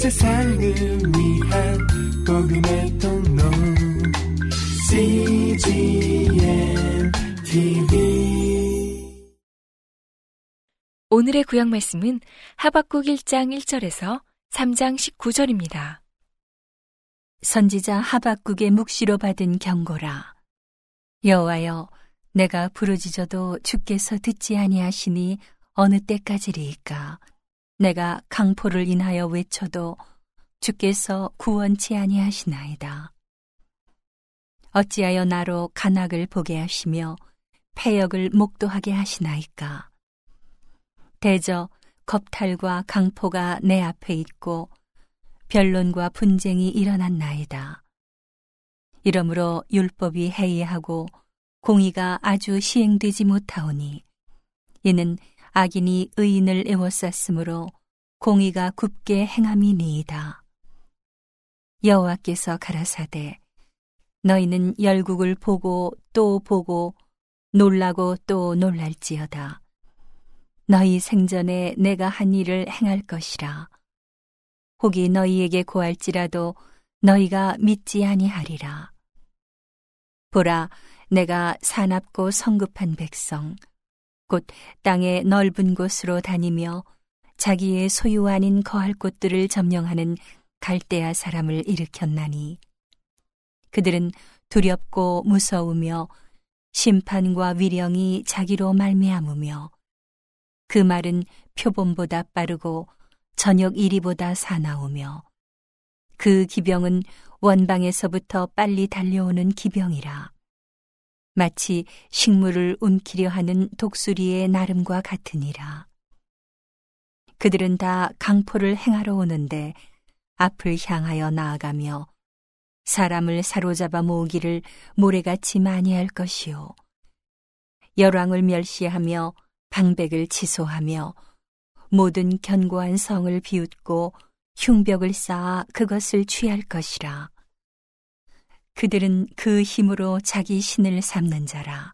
세상을 위한 복음의 통로 CGM TV 오늘의 구약 말씀은 하박국 1장 1절에서 3장 19절입니다. 선지자 하박국의 묵시로 받은 경고라. 여호와여, 내가 부르짖어도 주께서 듣지 아니하시니 어느 때까지리이까. 내가 강포를 인하여 외쳐도 주께서 구원치 아니하시나이다. 어찌하여 나로 간악을 보게 하시며 폐역을 목도하게 하시나이까. 대저 겁탈과 강포가 내 앞에 있고 변론과 분쟁이 일어났나이다. 이러므로 율법이 해이하고 공의가 아주 시행되지 못하오니 이는 악인이 의인을 애워쌌으므로 공의가 굽게 행함이니이다. 여호와께서 가라사대 너희는 열국을 보고 또 보고 놀라고 또 놀랄지어다. 너희 생전에 내가 한 일을 행할 것이라. 혹이 너희에게 고할지라도 너희가 믿지 아니하리라. 보라, 내가 사납고 성급한 백성, 곧 땅의 넓은 곳으로 다니며 자기의 소유 아닌 거할 곳들을 점령하는 갈대아 사람을 일으켰나니 그들은 두렵고 무서우며 심판과 위령이 자기로 말미암으며 그 말은 표본보다 빠르고 저녁 이리보다 사나우며 그 기병은 원방에서부터 빨리 달려오는 기병이라. 마치 식물을 움키려 하는 독수리의 나름과 같으니라. 그들은 다 강포를 행하러 오는데 앞을 향하여 나아가며 사람을 사로잡아 모으기를 모래같이 많이 할 것이요. 열왕을 멸시하며 방백을 치소하며 모든 견고한 성을 비웃고 흉벽을 쌓아 그것을 취할 것이라. 그들은 그 힘으로 자기 신을 삼는 자라.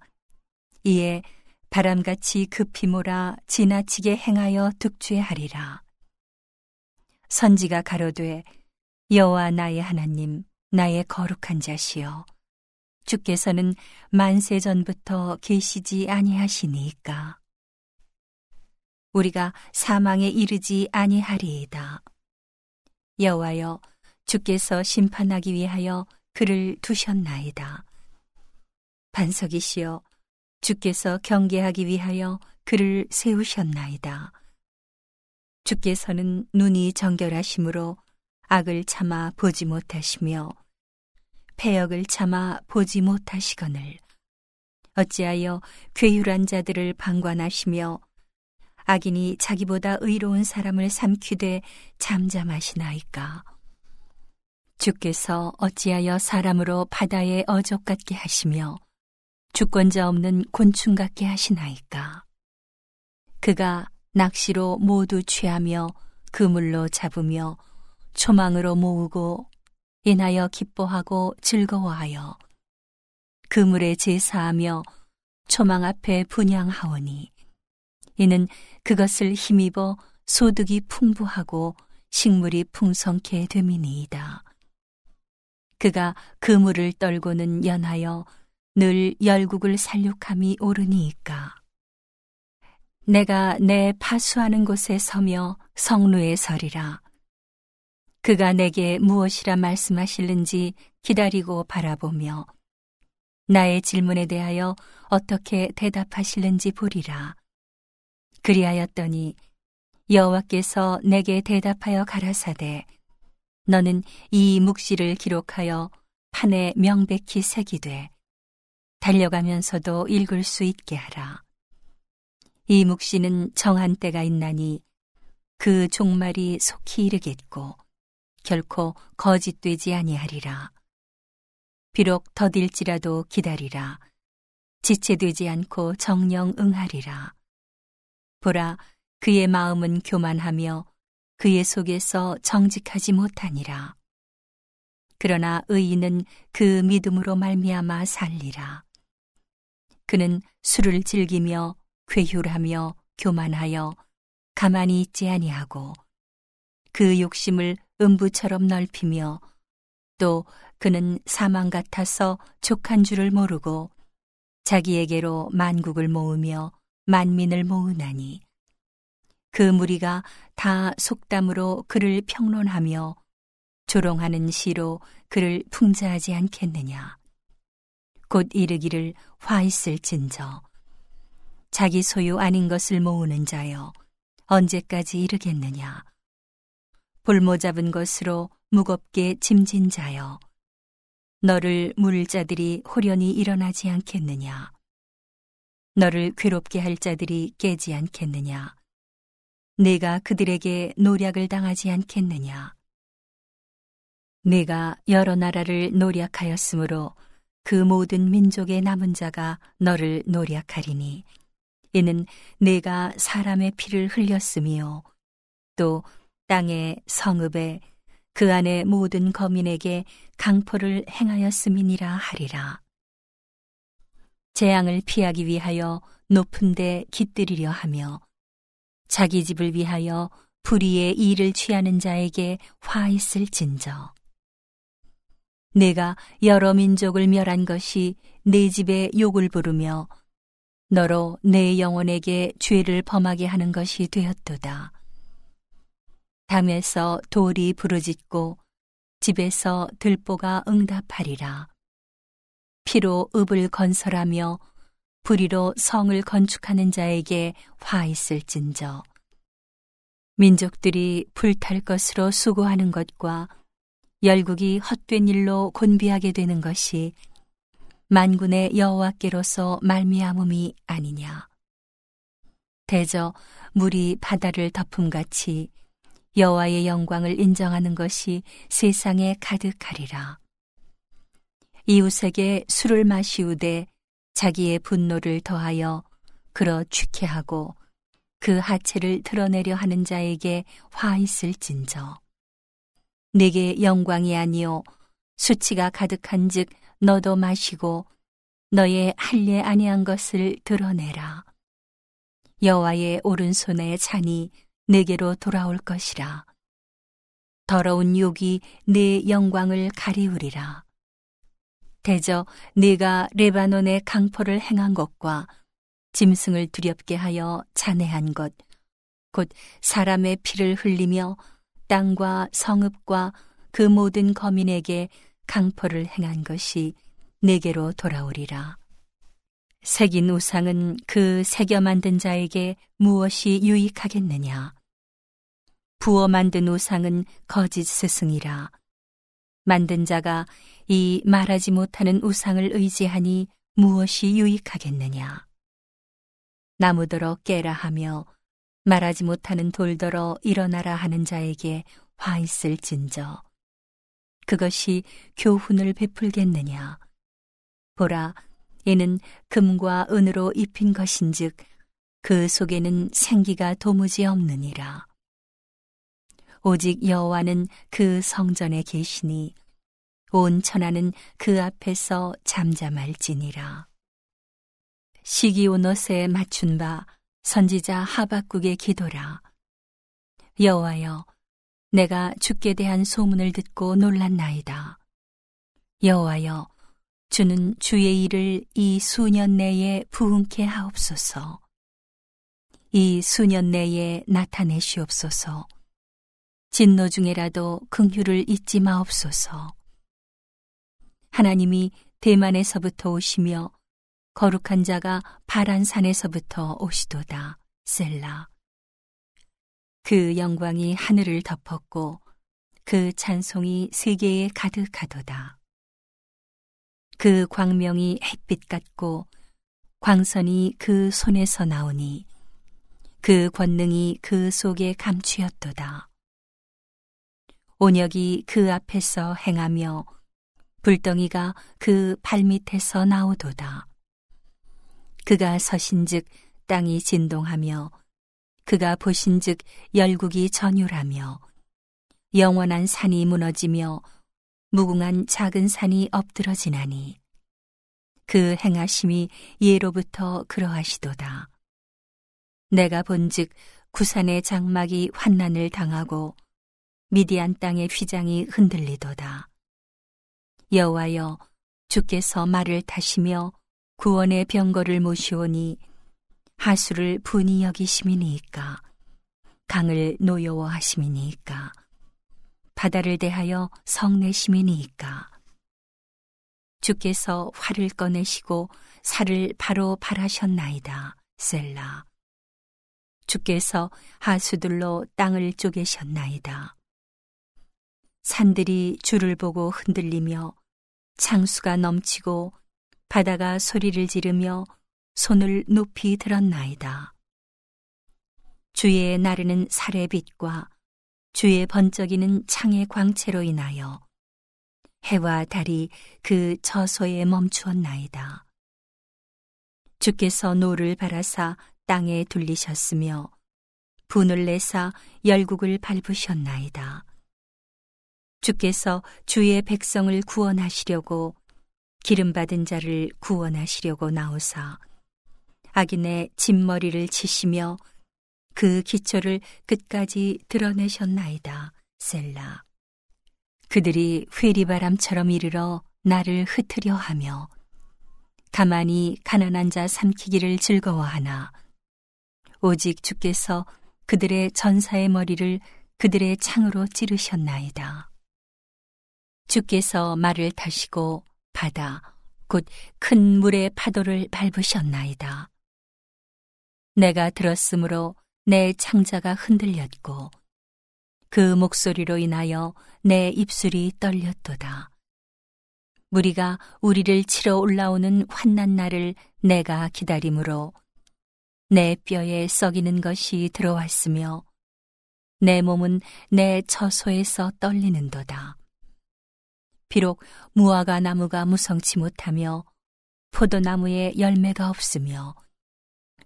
이에 바람같이 급히 몰아 지나치게 행하여 득죄하리라. 선지가 가로되 여호와 나의 하나님 나의 거룩한 자시여 주께서는 만세 전부터 계시지 아니하시니까 우리가 사망에 이르지 아니하리이다. 여호와여 주께서 심판하기 위하여 그를 두셨나이다. 반석이시여 주께서 경계하기 위하여 그를 세우셨나이다. 주께서는 눈이 정결하심으로 악을 참아 보지 못하시며 폐역을 참아 보지 못하시거늘 어찌하여 괴율한 자들을 방관하시며 악인이 자기보다 의로운 사람을 삼키되 잠잠하시나이까. 주께서 어찌하여 사람으로 바다에 어족 같게 하시며 주권자 없는 곤충 같게 하시나이까. 그가 낚시로 모두 취하며 그물로 잡으며 초망으로 모으고 인하여 기뻐하고 즐거워하여 그물에 제사하며 초망 앞에 분양하오니 이는 그것을 힘입어 소득이 풍부하고 식물이 풍성케 됨이니이다. 그가 그물을 떨고는 연하여 늘 열국을 살육함이 오르니이까. 내가 내 파수하는 곳에 서며 성루에 서리라. 그가 내게 무엇이라 말씀하실는지 기다리고 바라보며 나의 질문에 대하여 어떻게 대답하실는지 보리라. 그리하였더니 여호와께서 내게 대답하여 가라사대 너는 이 묵시를 기록하여 판에 명백히 새기되 달려가면서도 읽을 수 있게 하라. 이 묵시는 정한 때가 있나니 그 종말이 속히 이르겠고 결코 거짓되지 아니하리라. 비록 더딜지라도 기다리라. 지체되지 않고 정령 응하리라. 보라, 그의 마음은 교만하며 그의 속에서 정직하지 못하니라. 그러나 의인은 그 믿음으로 말미암아 살리라. 그는 술을 즐기며 괴휼하며 교만하여 가만히 있지 아니하고 그 욕심을 음부처럼 넓히며 또 그는 사망 같아서 족한 줄을 모르고 자기에게로 만국을 모으며 만민을 모으나니 그 무리가 다 속담으로 그를 평론하며 조롱하는 시로 그를 풍자하지 않겠느냐. 곧 이르기를 화 있을 진저. 자기 소유 아닌 것을 모으는 자여 언제까지 이르겠느냐. 볼모 잡은 것으로 무겁게 짐진 자여 너를 물 자들이 호련히 일어나지 않겠느냐. 너를 괴롭게 할 자들이 깨지 않겠느냐. 내가 그들에게 노략을 당하지 않겠느냐. 내가 여러 나라를 노략하였으므로 그 모든 민족의 남은 자가 너를 노략하리니 이는 내가 사람의 피를 흘렸으며 또 땅의 성읍에 그 안에 모든 거민에게 강포를 행하였음이니라 하리라. 재앙을 피하기 위하여 높은 데 깃들이려 하며 자기 집을 위하여 불의의 일을 취하는 자에게 화 있을 진저. 내가 여러 민족을 멸한 것이 내 집에 욕을 부르며 너로 내 영혼에게 죄를 범하게 하는 것이 되었도다. 담에서 돌이 부르짖고 집에서 들보가 응답하리라. 피로 읍을 건설하며 불의로 성을 건축하는 자에게 화 있을진저. 민족들이 불탈 것으로 수고하는 것과 열국이 헛된 일로 곤비하게 되는 것이 만군의 여호와께로서 말미암음이 아니냐. 대저 물이 바다를 덮음같이 여호와의 영광을 인정하는 것이 세상에 가득하리라. 이웃에게 술을 마시우되 자기의 분노를 더하여 그러 취케하고 그 하체를 드러내려 하는 자에게 화 있을진저. 내게 영광이 아니요 수치가 가득한즉 너도 마시고 너의 할례 아니한 것을 드러내라. 여호와의 오른손에 잔이 내게로 돌아올 것이라. 더러운 욕이 내 영광을 가리우리라. 대저 네가 레바논의 강포를 행한 것과 짐승을 두렵게 하여 잔해한 것, 곧 사람의 피를 흘리며 땅과 성읍과 그 모든 거민에게 강포를 행한 것이 내게로 돌아오리라. 새긴 우상은 그 새겨 만든 자에게 무엇이 유익하겠느냐? 부어 만든 우상은 거짓 스승이라. 만든 자가 이 말하지 못하는 우상을 의지하니 무엇이 유익하겠느냐? 나무더러 깨라 하며 말하지 못하는 돌더러 일어나라 하는 자에게 화 있을 진저. 그것이 교훈을 베풀겠느냐. 보라, 이는 금과 은으로 입힌 것인즉 그 속에는 생기가 도무지 없느니라. 오직 여호와는 그 성전에 계시니 온 천하는 그 앞에서 잠잠할지니라. 시기오노스에 맞춘 바 선지자 하박국의 기도라. 여호와여, 내가 죽게 대한 소문을 듣고 놀랐나이다. 여호와여, 주는 주의 일을 이 수년 내에 부흥케 하옵소서. 이 수년 내에 나타내시옵소서. 진노 중에라도 긍휼을 잊지 마옵소서. 하나님이 대만에서부터 오시며 거룩한 자가 파란 산에서부터 오시도다. 셀라. 그 영광이 하늘을 덮었고 그 찬송이 세계에 가득하도다. 그 광명이 햇빛 같고 광선이 그 손에서 나오니 그 권능이 그 속에 감추었도다. 온역이 그 앞에서 행하며 불덩이가 그 발밑에서 나오도다. 그가 서신즉 땅이 진동하며 그가 보신즉 열국이 전율하며 영원한 산이 무너지며 무궁한 작은 산이 엎드러지나니 그 행하심이 예로부터 그러하시도다. 내가 본즉 구산의 장막이 환난을 당하고 미디안 땅의 휘장이 흔들리도다. 여호와여 주께서 말을 타시며 구원의 병거를 모시오니 하수를 분이 여기심이니까 강을 노여워하심이니까 바다를 대하여 성내심이니까. 주께서 활을 꺼내시고 살을 바로 발하셨나이다 셀라. 주께서 하수들로 땅을 쪼개셨나이다 산들이 주를 보고 흔들리며 창수가 넘치고 바다가 소리를 지르며 손을 높이 들었나이다. 주의 나르는 살의 빛과 주의 번쩍이는 창의 광채로 인하여 해와 달이 그 처소에 멈추었나이다. 주께서 노를 발하사 땅에 둘리셨으며 분을 내사 열국을 밟으셨나이다. 주께서 주의 백성을 구원하시려고 기름받은 자를 구원하시려고 나오사 악인의 진머리를 치시며 그 기초를 끝까지 드러내셨나이다. 셀라. 그들이 회리바람처럼 이르러 나를 흩으려 하며 가만히 가난한 자 삼키기를 즐거워하나 오직 주께서 그들의 전사의 머리를 그들의 창으로 찌르셨나이다. 주께서 말을 타시고 바다 곧 큰 물의 파도를 밟으셨나이다. 내가 들었으므로 내 창자가 흔들렸고 그 목소리로 인하여 내 입술이 떨렸도다. 무리가 우리를 치러 올라오는 환난 날을 내가 기다림으로 내 뼈에 썩이는 것이 들어왔으며 내 몸은 내 처소에서 떨리는도다. 비록 무화과 나무가 무성치 못하며 포도나무에 열매가 없으며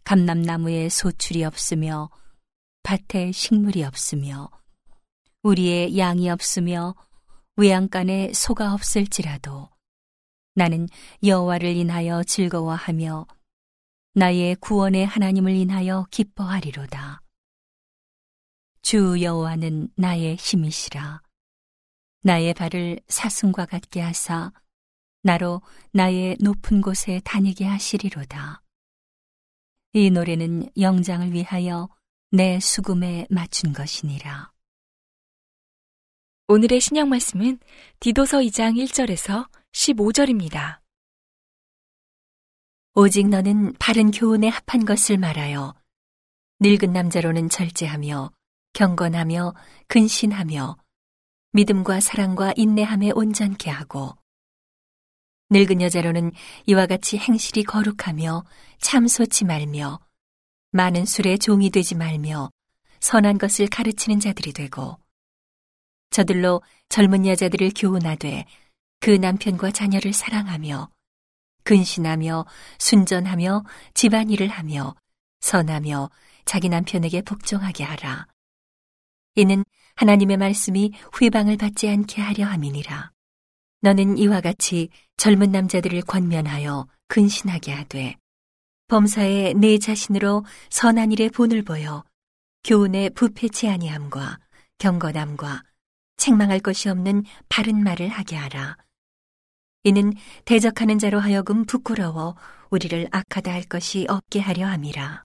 감람나무에 소출이 없으며 밭에 식물이 없으며 우리의 양이 없으며 외양간에 소가 없을지라도 나는 여호와를 인하여 즐거워하며 나의 구원의 하나님을 인하여 기뻐하리로다. 주 여호와는 나의 힘이시라. 나의 발을 사슴과 같게 하사 나로 나의 높은 곳에 다니게 하시리로다. 이 노래는 영장을 위하여 내 수금에 맞춘 것이니라. 오늘의 신약 말씀은 디도서 2장 1절에서 15절입니다. 오직 너는 바른 교훈에 합한 것을 말하여 늙은 남자로는 절제하며 경건하며 근신하며 믿음과 사랑과 인내함에 온전케 하고 늙은 여자로는 이와 같이 행실이 거룩하며 참소치 말며 많은 술에 종이 되지 말며 선한 것을 가르치는 자들이 되고 저들로 젊은 여자들을 교훈하되 그 남편과 자녀를 사랑하며 근신하며 순전하며 집안일을 하며 선하며 자기 남편에게 복종하게 하라. 이는 하나님의 말씀이 회방을 받지 않게 하려 함이니라. 너는 이와 같이 젊은 남자들을 권면하여 근신하게 하되 범사에 내 자신으로 선한 일에 본을 보여 교훈에 부패치 아니함과 경건함과 책망할 것이 없는 바른 말을 하게 하라. 이는 대적하는 자로 하여금 부끄러워 우리를 악하다 할 것이 없게 하려 함이라.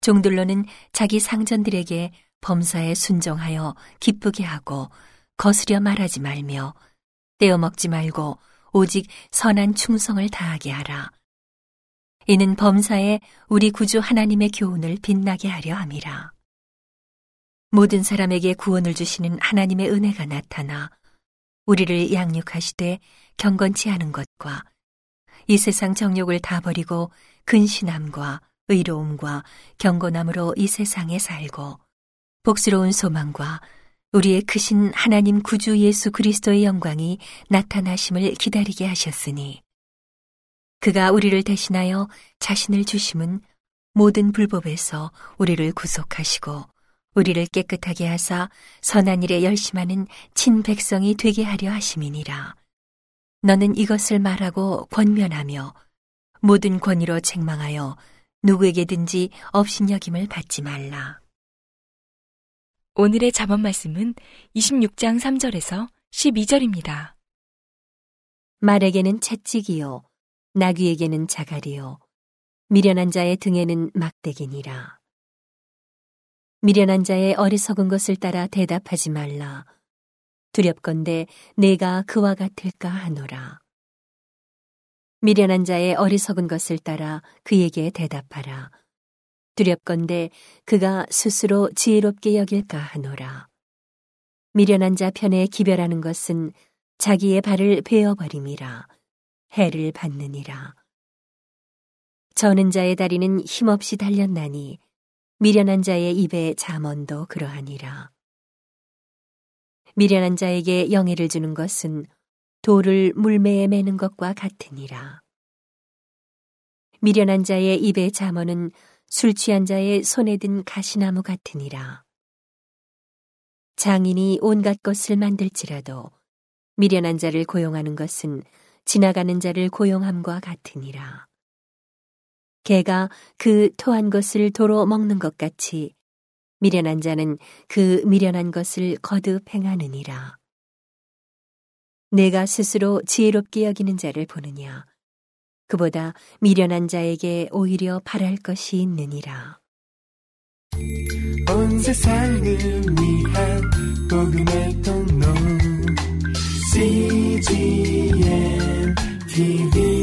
종들로는 자기 상전들에게 범사에 순종하여 기쁘게 하고 거스려 말하지 말며 떼어먹지 말고 오직 선한 충성을 다하게 하라. 이는 범사에 우리 구주 하나님의 교훈을 빛나게 하려 함이라. 모든 사람에게 구원을 주시는 하나님의 은혜가 나타나 우리를 양육하시되 경건치 않은 것과 이 세상 정욕을 다 버리고 근신함과 의로움과 경건함으로 이 세상에 살고 복스러운 소망과 우리의 크신 하나님 구주 예수 그리스도의 영광이 나타나심을 기다리게 하셨으니 그가 우리를 대신하여 자신을 주심은 모든 불법에서 우리를 구속하시고 우리를 깨끗하게 하사 선한 일에 열심하는 친 백성이 되게 하려 하심이니라. 너는 이것을 말하고 권면하며 모든 권위로 책망하여 누구에게든지 업신여김을 받지 말라. 오늘의 자본 말씀은 26장 3절에서 12절입니다. 말에게는 채찍이요, 나귀에게는 자갈이요, 미련한 자의 등에는 막대기니라. 미련한 자의 어리석은 것을 따라 대답하지 말라. 두렵건대 내가 그와 같을까 하노라. 미련한 자의 어리석은 것을 따라 그에게 대답하라. 두렵건대 그가 스스로 지혜롭게 여길까 하노라. 미련한 자 편에 기별하는 것은 자기의 발을 베어버림이라. 해를 받느니라. 저는 자의 다리는 힘없이 달렸나니 미련한 자의 입에 잠언도 그러하니라. 미련한 자에게 영예를 주는 것은 돌을 물매에 매는 것과 같으니라. 미련한 자의 입에 잠언은 술 취한 자의 손에 든 가시나무 같으니라. 장인이 온갖 것을 만들지라도 미련한 자를 고용하는 것은 지나가는 자를 고용함과 같으니라. 개가 그 토한 것을 도로 먹는 것 같이 미련한 자는 그 미련한 것을 거듭 행하느니라. 내가 스스로 지혜롭게 여기는 자를 보느냐. 그보다 미련한 자에게 오히려 바랄 것이 있느니라. 온 세상을 위한 복음의 통로 CGM TV